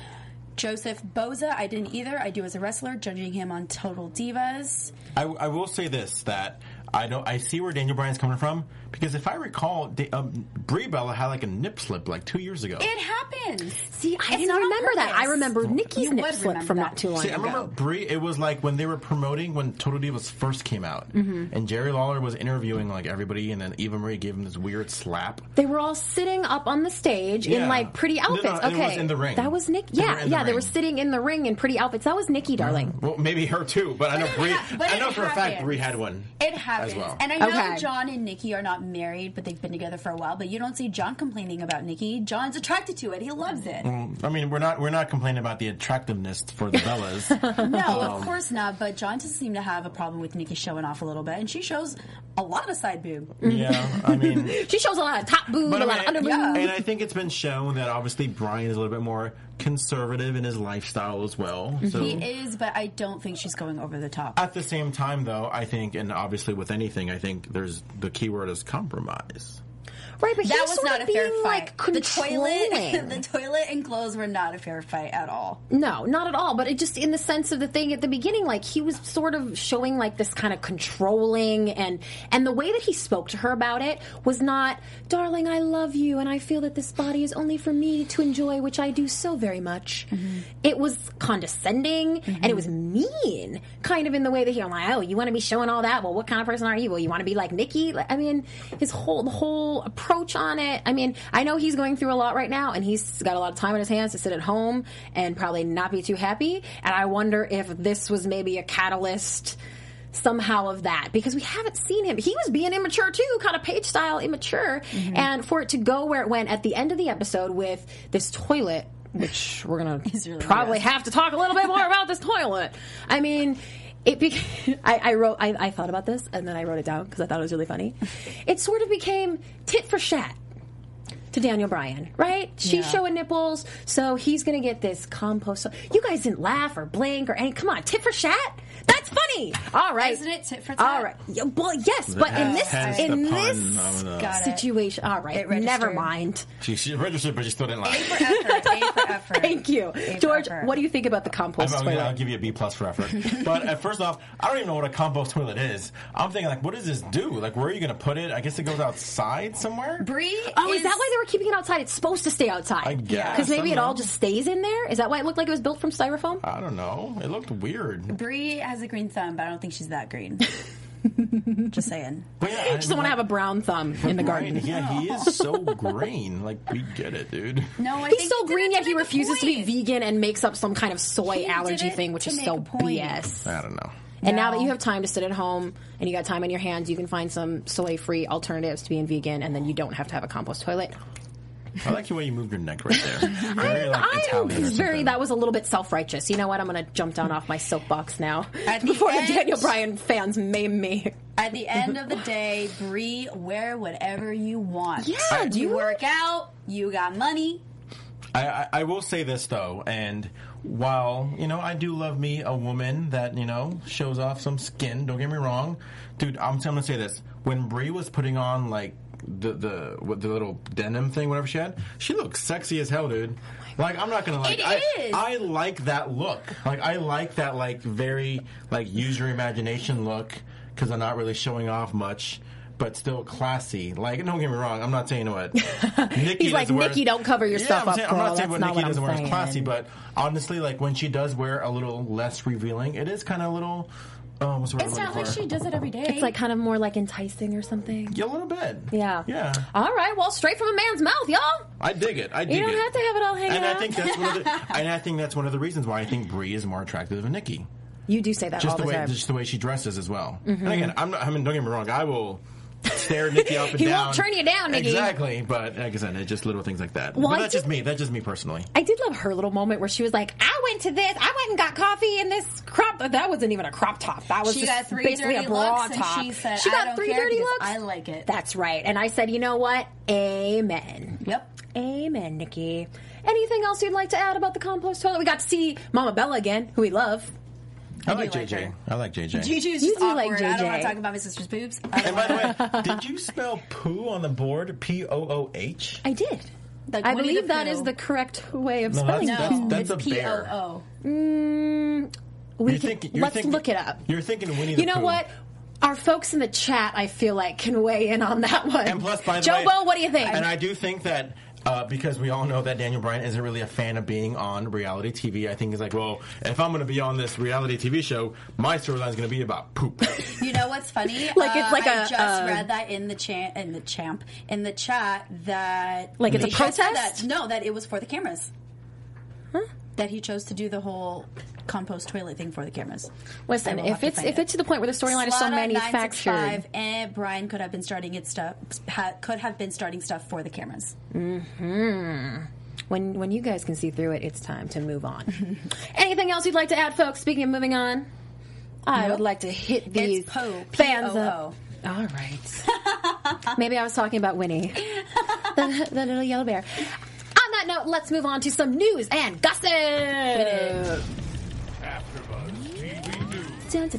Joseph Boza, I didn't either. I do as a wrestler, judging him on Total Divas. I, I will say this that I don't. I see where Daniel Bryan's coming from because if I recall, Da- um, Brie Bella had like a nip slip like two years ago. It happens. See, I It's didn't not on remember that. I purpose. remember Nikki's You nip would slip from that. not too long See, I ago. remember Brie. It was like when they were promoting when Total Divas first came out, Mm-hmm. and Jerry Lawler was interviewing like everybody, and then Eva Marie gave him this weird slap. They were all sitting up on the stage Yeah. in like pretty No, no, outfits. it was okay, in the ring. That was Nick. They were Yeah, the yeah. They were sitting in the ring in pretty outfits. That was Nikki, darling. Well, maybe her too, but I know Brie. ha- I know for a fact. Brie had one. It happens. as well. And I know Okay. John and Nikki are not married, but they've been together for a while. But you don't see John complaining about Nikki. John's attracted to it. He loves it. I mean, we're not we're not complaining about the attractiveness for the Bellas. No, Um, of course not. But John doesn't seem to have a problem with Nikki showing off a little bit, and she shows a lot of side boob. yeah, I mean, She shows a lot of top boob, But a I lot mean, of under boob. yeah. And I think it's been shown that obviously Brian is a little bit more conservative in his lifestyle as well. So He is, but I don't think she's going over the top. at the same time, though, I think, and obviously with anything, I think there's the key word is compromise. Right, but that was not a fair fight. like the toilet, the toilet and clothes were not a fair fight at all. No, not at all. But it just in the sense of the thing at the beginning, like he was sort of showing like this kind of controlling and and the way that he spoke to her about it was not, darling, I love you and I feel that this body is only for me to enjoy, which I do so very much. Mm-hmm. It was condescending and it mm-hmm. was mean, kind of in the way that he, I'm like, oh, you want to be showing all that? Well, what kind of person are you? Well, you want to be like Nikki? Like, I mean, his whole the whole approach on it. I mean, I know he's going through a lot right now, and he's got a lot of time on his hands to sit at home and probably not be too happy. And I wonder if this was maybe a catalyst somehow of that because we haven't seen him. He was being immature too, kind of page style immature. Mm-hmm. And for it to go where it went at the end of the episode with this toilet, which we're gonna really probably gross. have to talk a little bit more about this toilet. I mean. It became, I, I wrote, I, I thought about this and then I wrote it down because I thought it was really funny. It sort of became tit for shat to Daniel Bryan, right? She's Yeah. showing nipples, so he's gonna get this compost. You guys didn't laugh or blink or any. Come on, tit for shat. That's funny. All right, Isn't it tit for tat? All right. Yeah, well, yes, but in this Hence the in pun this of the- Got it. situation, all It registered. Never mind. She, she registered, but she still didn't A like. for effort. A for effort. Thank you, A for George. effort. What do you think about the compost I'm, toilet? I'll give you a B plus for effort. But uh, first off, I don't even know what a compost toilet is. I'm thinking like, what does this do? Like, where are you going to put it? I guess it goes outside somewhere. Brie? Oh, is, that why they were keeping it outside? It's supposed to stay outside. I guess. Because maybe I it don't all know. just stays in there. Is that why it looked like it was built from styrofoam? I don't know. It looked weird. Brie has a green thumb, but I don't think she's that green. Just saying. But yeah, I just don't want to have a brown thumb in the Bryan, garden. yeah, he is so green. Like, we get it, dude. No, I He's think so he green yet he make a refuses to be vegan and makes up some kind of soy He allergy thing, which is so. BS. I don't know. And now that you have time to sit at home and you got time on your hands, you can find some soy-free alternatives to being vegan, and then you don't have to have a compost toilet. I like the way you moved your neck right there. Very like I'm Italian or very that was a little bit self-righteous. You know what? I'm going to jump down off my soapbox now At the before the end- Daniel Bryan fans maim me. At the end of the day, Brie, wear whatever you want. Yeah, do you work out, you got money. I, I, I will say this though, and while you know I do love me a woman that you know shows off some skin. Don't get me wrong, dude. I'm, I'm gonna say this: when Brie was putting on like the the what, the little denim thing, whatever she had, she looked sexy as hell, dude. Like I'm not gonna like. It I, is. I like that look. Like I like that like very like use your imagination look because I'm not really showing off much. But still classy. Like, don't get me wrong. I'm not saying what Nikki He's like, "Nikki, don't cover your Yeah, stuff I'm up, saying- I'm not saying That's what Nikki what doesn't wear is classy, but honestly, like when she does wear a little less revealing, it is kind of a little. Oh, what's the word It's I'm not looking like for? she does it every day. It's like kind of more like enticing or something. Yeah, a little bit. Yeah. Yeah. All right. Well, straight from a man's mouth, y'all. I dig it. I dig it. You don't it. have to have it all hanging And I think that's one of the. and I think that's one of the reasons why I think Brie is more attractive than Nikki. You do say that Just all the the way, time. Mm-hmm. just the way she dresses as well. And again, I'm not. I mean, don't get me wrong. I will stare Nikki up and He down. won't turn you down, Nikki. Exactly. But like I said, it's just little things like that. Well, but I that's just me. That's just me personally. I did love her little moment where she was like, "I went to this. I went and got coffee in this crop. That wasn't even a crop top. That was she just got three basically dirty a bra looks, top. and she said, she "I got don't three care dirty looks. I like it." That's right. And I said, you know what? Amen. Yep. Amen, Nikki. Anything else you'd like to add about the compost toilet? We got to see Mama Bella again, who we love. I, I like like JJ. her. I like JJ. Gigi is You do awkward. like I don't want JJ. to talk about my sister's boobs. And by the way, did you spell poo on the board? P O O H? I did. Like I believe the that Pooh. is the correct way of No, spelling that's- it. No, that's it's a bear. P O O. Mm, we You're can, thinking- you're let's thinking- look it up. You're thinking Winnie the You know Pooh. what? Our folks in the chat, I feel like, can weigh in on that one. And plus, by the Joe way, Bo, what do you think? And I do think that uh, because we all know that Daniel Bryan isn't really a fan of being on reality TV. I think he's like, well, if I'm going to be on this reality TV show, my storyline is going to be about poop. You know what's funny? Like it's Uh, like I a, just uh, read that in the champ in the champ in the chat that Like it's a they protest? That, no, that it was for the cameras. That he chose to do the whole compost toilet thing for the cameras. Listen, I will have if it's if it. it's to the point where the storyline is so manufactured, 965, and eh, Bryan could have been starting it stuff. Ha, could have been starting stuff for the cameras. Mm-hmm. when when you guys can see through it, it's time to move on. Anything else you'd like to add, folks? Speaking of moving on, I Nope. would like to hit these It's Poe. fans up. All right. Maybe I was talking about Winnie, the, the little yellow bear. That note, let's move on to some news and gossip. Dun,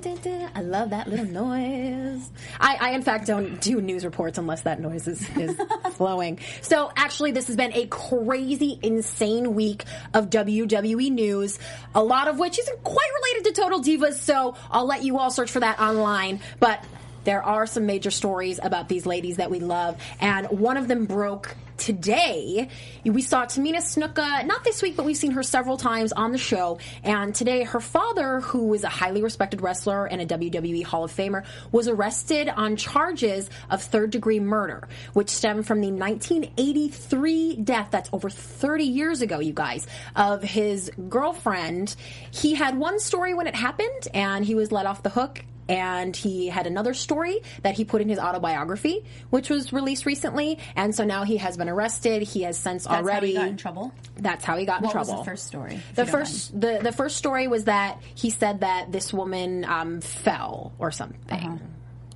dun, dun. I love that little noise. I, I, in fact, don't do news reports unless that noise is, is flowing. So, actually, this has been a crazy, insane week of WWE news, a lot of which isn't quite related to Total Divas, so I'll let you all search for that online. But there are some major stories about these ladies that we love, and one of them broke today. We saw Tamina Snuka, not this week, but we've seen her several times on the show. And today, her father, who is a highly respected wrestler and a WWE Hall of Famer, was arrested on charges of third degree murder, which stemmed from the 1983 death, that's over 30 years ago, you guys, of his girlfriend. He had one story when it happened, and he was let off the hook and he had another story that he put in his autobiography, which was released recently. And so now he has been arrested. He has since That's already how he got in trouble. That's how he got in What was trouble. the first story? The first, the the first story was that he said that this woman um, fell or something,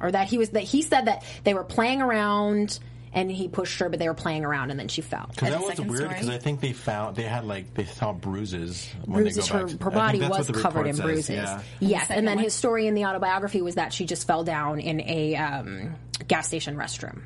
or that he was that he said that they were playing around and he pushed her, but they were playing around and then she fell. Because that was weird. Because I think they found they had like they saw bruises when bruises. they go Her, back. to- her body was covered report in says, bruises. Yeah. Yes, second and then one? his story in the autobiography was that she just fell down in a um, gas station restroom.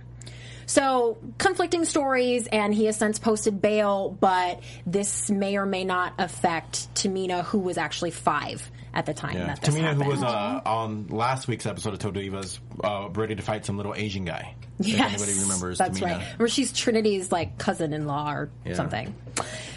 So conflicting stories, and he has since posted bail, but this may or may not affect Tamina, who was actually five at the time Yeah. that this Tamina, happened. who was uh, on last week's episode of Total Divas, uh, ready to fight some little Asian guy. Yes, if anybody remembers that's Tamina. right. Where she's Trinity's like cousin-in-law or Yeah. something.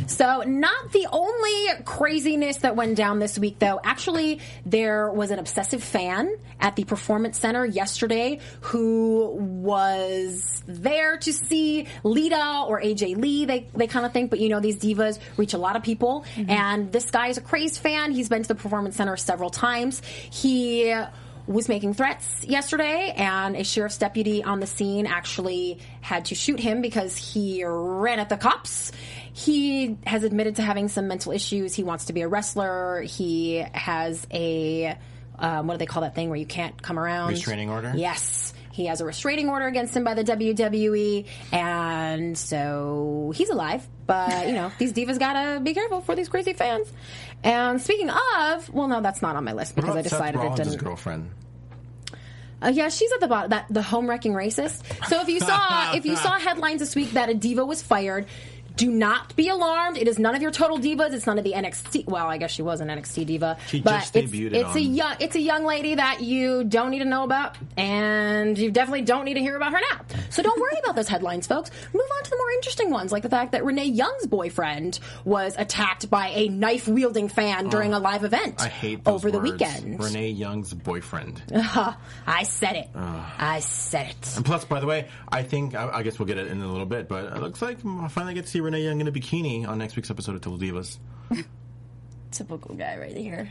So, not the only craziness that went down this week, though. Actually, there was an obsessive fan at the Performance Center yesterday who was there to see Lita or AJ Lee. They they kind of think, but you know, these divas reach a lot of people, mm-hmm. and this guy is a crazed fan. He's been to the Performance Center several times. He was making threats yesterday, and a sheriff's deputy on the scene actually had to shoot him because he ran at the cops. He has admitted to having some mental issues. He wants to be a wrestler. He has a um, what do they call that thing where you can't come around? Restraining order? Yes. He has a restraining order against him by the WWE, and so he's alive. But you know, these divas gotta be careful for these crazy fans. And speaking of, well, no, that's not on my list because I about Seth decided it didn't. girlfriend? Uh, yeah, she's at the bottom. That the home wrecking racist. So if you saw if you saw headlines this week that a diva was fired, do not be alarmed. It is none of your total divas. It's none of the NXT. Well, I guess she was an NXT diva, She but just it's, debuted it's a young it's a young lady that you don't need to know about, and you definitely don't need to hear about her now. So don't worry about those headlines, folks. Move on to the more interesting ones, like the fact that Renee Young's boyfriend was attacked by a knife wielding fan during oh, a live event I hate over the weekend. Renee Young's boyfriend. Uh-huh. I said it. I said it. And plus, by the way, I think I, I guess we'll get it in a little bit, but it looks like I finally get to see Renee Young in a bikini on next week's episode of Total Divas. Typical guy right here.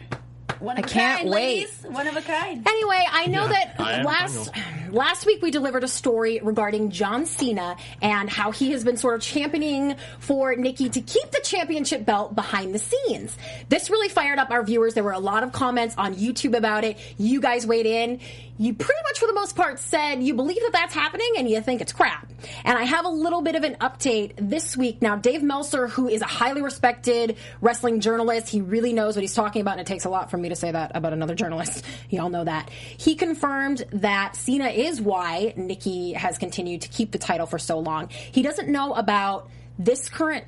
One of I a can't kind, wait. ladies. One of a kind. Anyway, I know Yeah, that am last last week we delivered a story regarding John Cena and how he has been sort of championing for Nikki to keep the championship belt behind the scenes. This really fired up our viewers. There were a lot of comments on YouTube about it. You guys weighed in. You pretty much, for the most part, said you believe that that's happening and you think it's crap. And I have a little bit of an update this week. Now, Dave Meltzer, who is a highly respected wrestling journalist, he really knows what he's talking about, and it takes a lot for me to say that about another journalist. Y'all know that. He confirmed that Cena is why Nikki has continued to keep the title for so long. He doesn't know about this current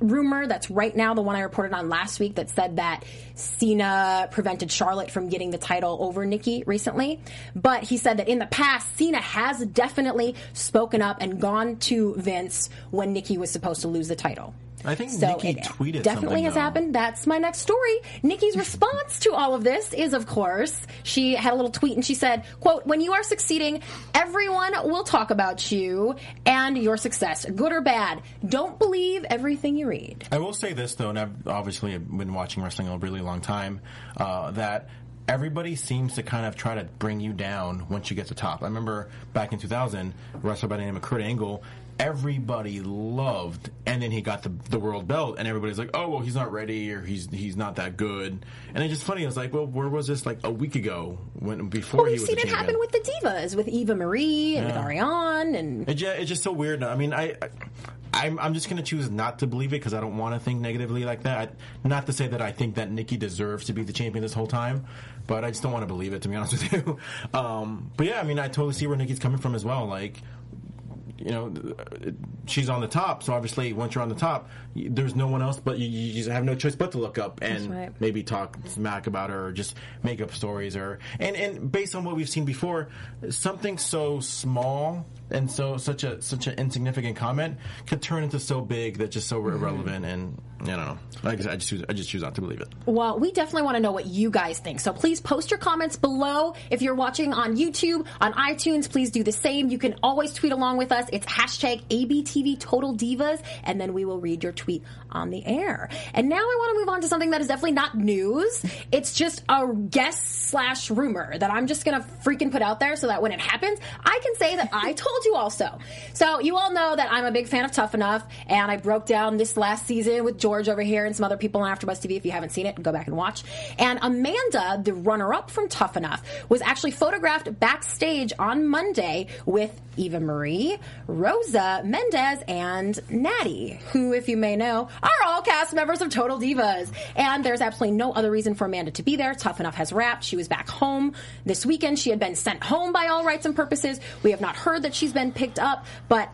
rumor that's right now the one I reported on last week that said that Cena prevented Charlotte from getting the title over Nikki recently. But he said that in the past, Cena has definitely spoken up and gone to Vince when Nikki was supposed to lose the title. I think So Nikki tweeted definitely has though. happened. That's my next story. Nikki's response to all of this is, of course, she had a little tweet and she said, "quote When you are succeeding, everyone will talk about you and your success, good or bad. Don't believe everything you read." I will say this though, and I've obviously been watching wrestling a really long time, uh, that everybody seems to kind of try to bring you down once you get to top. I remember back in 2000, a wrestler by the name of Kurt Angle. Everybody loved, and then he got the the world belt, and everybody's like, "Oh, well, he's not ready, or he's he's not that good." And it's just funny. I was like, "Well, where was this like a week ago when before Well, we've was seen it happen with the divas, with Eva Marie and with Ariane, and It it's just so weird. I mean, I, I I'm, I'm just going to choose not to believe it because I don't want to think negatively like that. I, not to say that I think that Nikki deserves to be the champion this whole time, but I just don't want to believe it. To be honest with you, um, but yeah, I mean, I totally see where Nikki's coming from as well. Like. You know, uh, she's on the top, so obviously, once you're on the top, there's no one else but you. You just have no choice but to look up and right. maybe talk smack about her or just make up stories or and and based on what we've seen before something so small and so such a such an insignificant comment could turn into so big that just so Mm-hmm. irrelevant and don't know like I said, I just choose, I just choose not to believe it Well, we definitely want to know what you guys think. So please post your comments below. If you're watching on YouTube, on iTunes, please do the same. You can always tweet along with us. It's hashtag ABTV Total Divas, and then we will read your tweet on the air. And now I want to move on to something that is definitely not news. It's just a guess slash rumor that I'm just going to freaking put out there so that when it happens, I can say that I told you also. So you all know that I'm a big fan of Tough Enough, and I broke down this last season with George over here and some other people on AfterBuzz TV. If you haven't seen it, go back and watch. And Amanda, the runner-up from Tough Enough, was actually photographed backstage on Monday with Eva Marie, Rosa Mendes, and Natty, who, if you may know, are all cast members of Total Divas. And there's absolutely no other reason for Amanda to be there. Tough Enough has wrapped. She was back home this weekend. She had been sent home by all rights and purposes. We have not heard that she's been picked up, but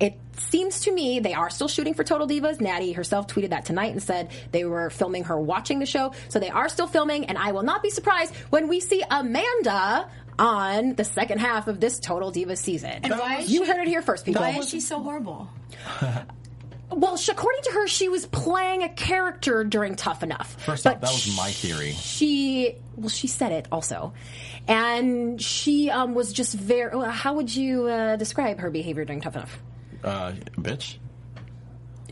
it seems to me they are still shooting for Total Divas. Natty herself tweeted that tonight and said they were filming her watching the show. So they are still filming, and I will not be surprised when we see Amanda on the second half of this Total Divas season. And why you she- heard it here first, people. Why is she so horrible? Well, she, according to her, she was playing a character during Tough Enough. First But off, that was my theory. She, well, she said it also, and she um, was just very. How would you uh, describe her behavior during Tough Enough? uh, bitch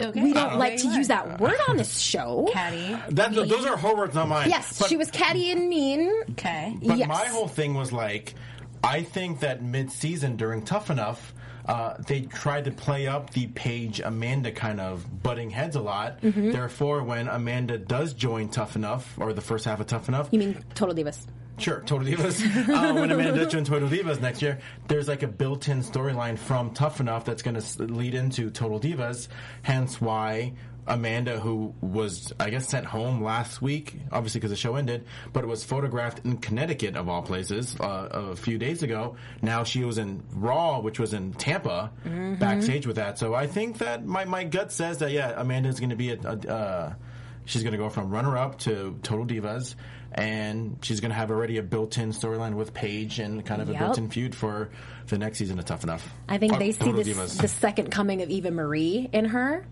Okay. We don't like to use that word on this show. Catty. that, those are her words not mine Yes, But- she was catty and mean. Okay. But Yes. my whole thing was like, I think that mid-season during Tough Enough, uh, they tried to play up the Paige Amanda kind of butting heads a lot. Mm-hmm. Therefore, when Amanda does join Tough Enough or the first half of Tough Enough, You mean Total Divas? Sure, Total Divas. uh, when Amanda does join Total Divas next year, there's like a built-in storyline from Tough Enough that's going to lead into Total Divas. Hence why Amanda, who was I guess sent home last week, obviously because the show ended, but it was photographed in Connecticut of all places uh, a few days ago. Now she was in Raw, which was in Tampa, backstage with that. So I think that my my gut says that yeah, Amanda's going to be a. a uh, She's going to go from runner up to Total Divas, and she's going to have already a built in storyline with Paige and kind of Yep. a built in feud for the next season of Tough Enough. I think they see this the second coming of Eva Marie in her.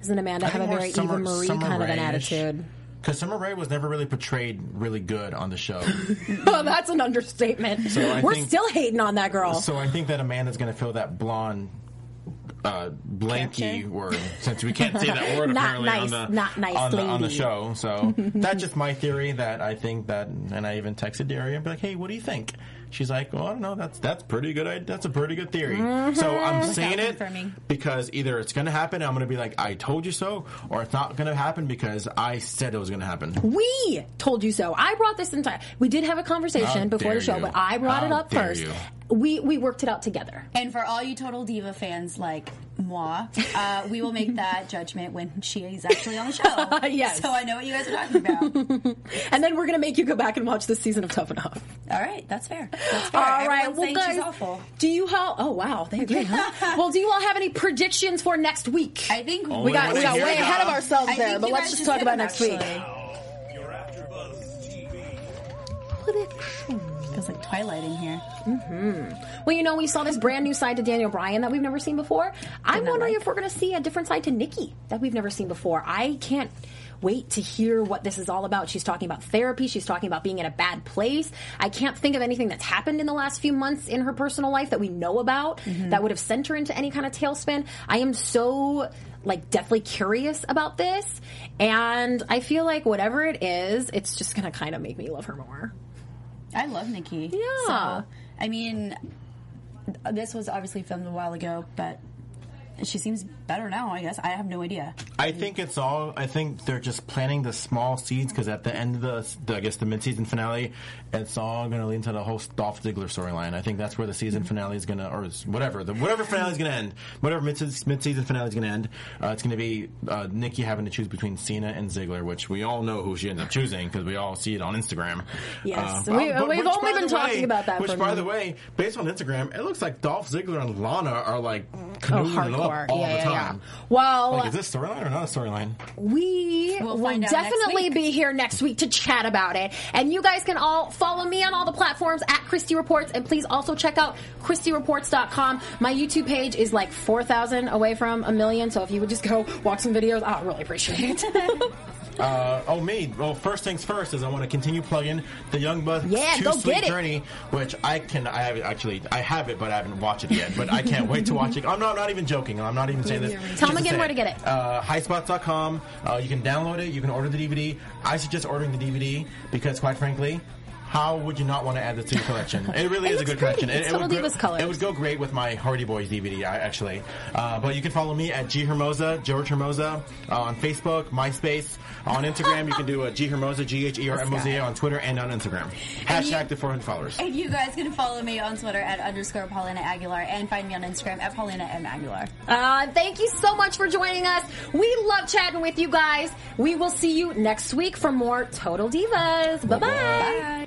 Doesn't Amanda have a very Summer- Eva Marie Summer kind of an attitude? Because Summer Rae was never really portrayed really good on the show. oh, that's an understatement. So We're think- still hating on that girl. so I think that Amanda's going to fill that blonde uh, blanky word since we can't say that word apparently nice- on the not nice on, the, on the show. So that's just my theory that I think that, and I even texted Daria and be like, "Hey, what do you think?" She's like, "Well, I don't know. That's that's pretty good. That's a pretty good theory." Mm-hmm. So I'm saying it confirming. because either it's going to happen, and I'm going to be like, "I told you so," or it's not going to happen because I said it was going to happen. We told you so. I brought this entire. We did have a conversation How before the show, you. but I brought it up first. you. We we worked it out together. And for all you Total Diva fans like moi, uh, we will make that judgment when she is actually on the show. Yes. So I know what you guys are talking about. And then we're gonna make you go back and watch this season of Tough Enough. All right, that's fair. That's fair. All right, Everyone's well, saying guys, she's awful. do you all? Oh wow, they agree, huh? well, do you all have any predictions for next week? I think Oh, we got we got way it ahead of ourselves I there, but let's just just talk about next week. actually. Your AfterBuzz TV. Feels like Twilight in here. Mm-hmm. Well, you know, we saw this brand new side to Daniel Bryan that we've never seen before. I'm wondering like. if we're going to see a different side to Nikki that we've never seen before. I can't wait to hear what this is all about. She's talking about therapy. She's talking about being in a bad place. I can't think of anything that's happened in the last few months in her personal life that we know about mm-hmm. that would have sent her into any kind of tailspin. I am so like deathly curious about this and I feel like whatever it is, it's just going to kind of make me love her more. I love Nikki. Yeah. So, I mean, this was obviously filmed a while ago, but she seems better now. I guess I have no idea. I think it's all. I think they're just planting the small seeds because at the end of the, the I guess the mid-season finale, it's all going to lead to the whole Dolph Ziggler storyline. I think that's where the season finale is going to, or whatever, the whatever finale is going to end, whatever mid- mid-season finale is going to end. Uh, it's going to be uh, Nikki having to choose between Cena and Ziggler, which we all know who she ends up choosing because we all see it on Instagram. Yes. Uh, We- we've which, only been talking way- about that Which, by the way, based on Instagram, it looks like Dolph Ziggler and Lana are like canoodling Oh, hardcore. up all Yeah, the yeah, yeah. Time. Well, Like, is this storyline or not a storyline? we We'll will find out next definitely be here next week to chat about it. And you guys can all follow me on all the platforms at Christy Reports. And please also check out ChristyReports.com. My YouTube page is like 4,000 away from a million. So if you would just go watch some videos, I would really appreciate it. Uh, oh, me. Well, first things first is I want to continue plugging the Young Bucks Yeah, Too go Sweet get it. Journey, which I can. I have actually. I have it, but I haven't watched it yet. But I can't wait to watch it. I'm not, I'm not even joking. I'm not even saying this. Tell just them again say where to get it. Uh, highspots.com. Uh, you can download it. You can order the DVD. I suggest ordering the DVD because, quite frankly. How would you not want to add this to your collection? It really It is a good great. collection. It's it, Total would go, Divas colors. It would go great with my Hardy Boys DVD, actually. Uh, but you can follow me at G Hermoza, George Hermoza, uh, on Facebook, MySpace, on Instagram. you can do a G Hermoza, G H E R M O Z A on Twitter and on Instagram. Hashtag the 400 followers. And you guys can follow me on Twitter at underscore Paulina Aguilar and find me on Instagram at Paulina M Aguilar. Uh, thank you so much for joining us. We love chatting with you guys. We will see you next week for more Total Divas. Bye-bye. Bye.